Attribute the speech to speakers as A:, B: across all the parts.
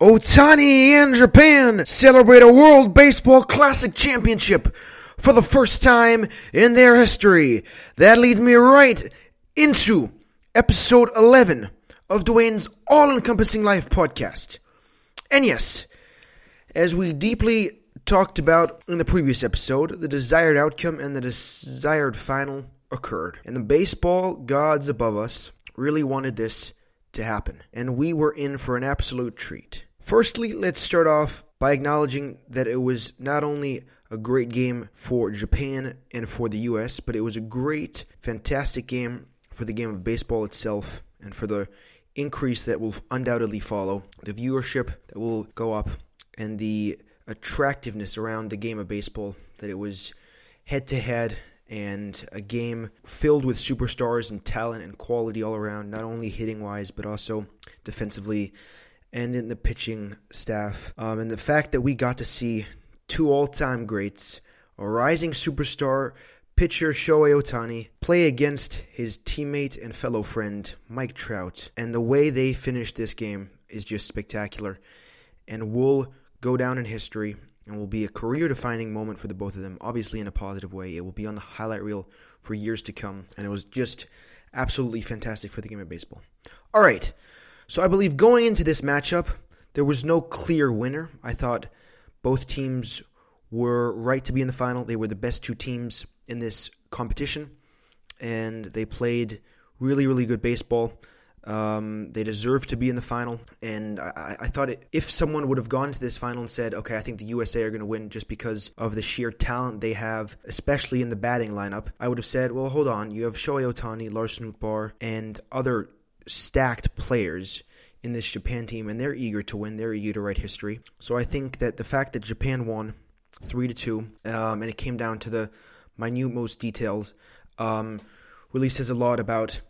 A: Otani and Japan celebrate a World Baseball Classic Championship for the first time in their history. That leads me right into episode 11 of Dwayne's all encompassing life podcast. And yes, as we deeply talked about in the previous episode, the desired outcome and the desired final occurred. And the baseball gods above us really wanted this to happen. And we were in for an absolute treat. Firstly, let's start off by acknowledging that it was not only a great game for Japan and for the US, but it was a great, fantastic game for the game of baseball itself and for the increase that will undoubtedly follow, the viewership that will go up, and the attractiveness around the game of baseball that it was head to head and a game filled with superstars and talent and quality all around, not only hitting wise, but also defensively and in the pitching staff. Um, and the fact that we got to see two all time greats, a rising superstar pitcher Shohei Otani, play against his teammate and fellow friend Mike Trout. And the way they finished this game is just spectacular and will go down in history and will be a career defining moment for the both of them, obviously in a positive way. It will be on the highlight reel for years to come. And it was just absolutely fantastic for the game of baseball. All right. So I believe going into this matchup, there was no clear winner. I thought both teams were right to be in the final. They were the best two teams in this competition, and they played really, really good baseball. Um, they deserved to be in the final, and I, I thought it, if someone would have gone to this final and said, "Okay, I think the USA are going to win just because of the sheer talent they have, especially in the batting lineup," I would have said, "Well, hold on, you have Shohei Otani, Lars Nootbaar, and other stacked players in this Japan team, and they're eager to win. They're eager to write history. So I think that the fact that Japan won three to two, um, and it came down to the minute most details, um, really says a lot about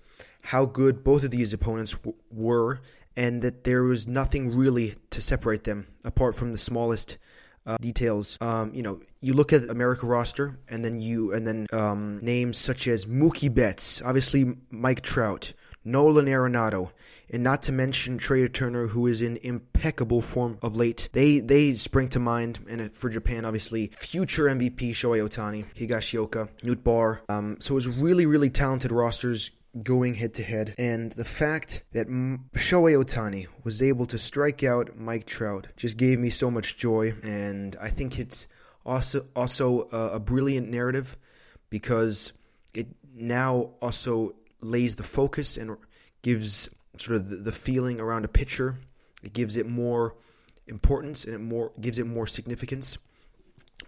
A: how good both of these opponents w- were, and that there was nothing really to separate them apart from the smallest. Uh, details. Um, you know, you look at America roster, and then you and then um, names such as Mookie Betts, obviously Mike Trout, Nolan Arenado, and not to mention Trea Turner, who is in impeccable form of late. They they spring to mind, and for Japan, obviously, future MVP Shohei Otani, Higashioka, Nootbaar. Um, so it's really, really talented rosters going head to head. And the fact that Shohei Otani was able to strike out Mike Trout just gave me so much joy. And I think it's also also a brilliant narrative because it now also lays the focus and gives sort of the, feeling around a pitcher. It gives it more importance and it more gives it more significance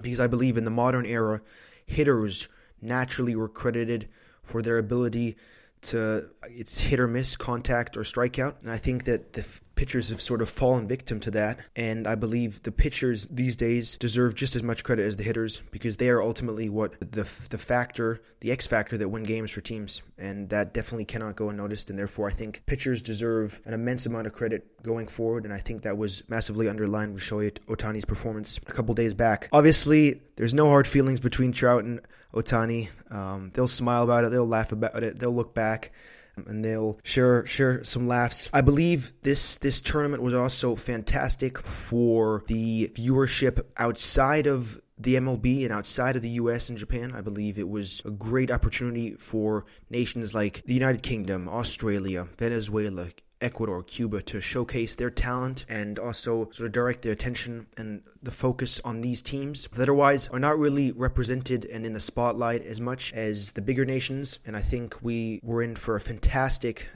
A: because I believe in the modern era, hitters naturally were credited for their ability to it's hit or miss, contact or strikeout, and I think that the pitchers have sort of fallen victim to that. And I believe the pitchers these days deserve just as much credit as the hitters because they are ultimately what the the factor, the X factor that win games for teams, and that definitely cannot go unnoticed. And therefore, I think pitchers deserve an immense amount of credit going forward. And I think that was massively underlined with Shohei Otani's performance a couple days back. Obviously, there's no hard feelings between Trout and Otani. Um, they'll smile about it. They'll laugh about it. They'll look back and they'll share share some laughs. I believe this this tournament was also fantastic for the viewership outside of the MLB and outside of the US and Japan. I believe it was a great opportunity for nations like the United Kingdom, Australia, Venezuela, Ecuador, Cuba to showcase their talent and also sort of direct their attention and the focus on these teams that otherwise are not really represented and in the spotlight as much as the bigger nations. And I think we were in for a fantastic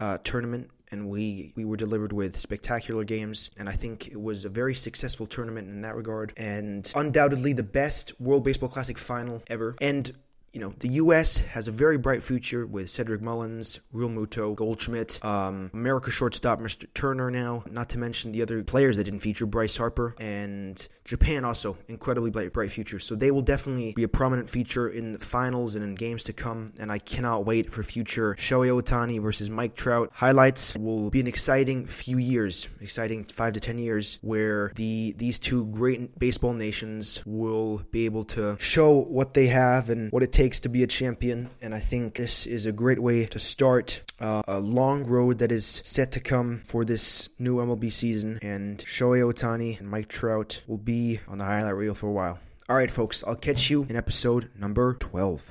A: uh, tournament and we we were delivered with spectacular games and I think it was a very successful tournament in that regard and undoubtedly the best World Baseball Classic final ever and you know, the U.S. has a very bright future with Cedric Mullins, Realmuto, Goldschmidt, um, America shortstop Mr. Turner now, not to mention the other players that didn't feature, Bryce Harper, and Japan also, incredibly bright, bright future. So they will definitely be a prominent feature in the finals and in games to come, and I cannot wait for future Shohei Otani versus Mike Trout highlights. Will be an exciting few years, exciting five to ten years, where the these two great baseball nations will be able to show what they have and what it takes takes to be a champion, and I think this is a great way to start uh, a long road that is set to come for this new MLB season. And Shohei Ohtani and Mike Trout will be on the highlight reel for a while. All right, folks, I'll catch you in episode number 12.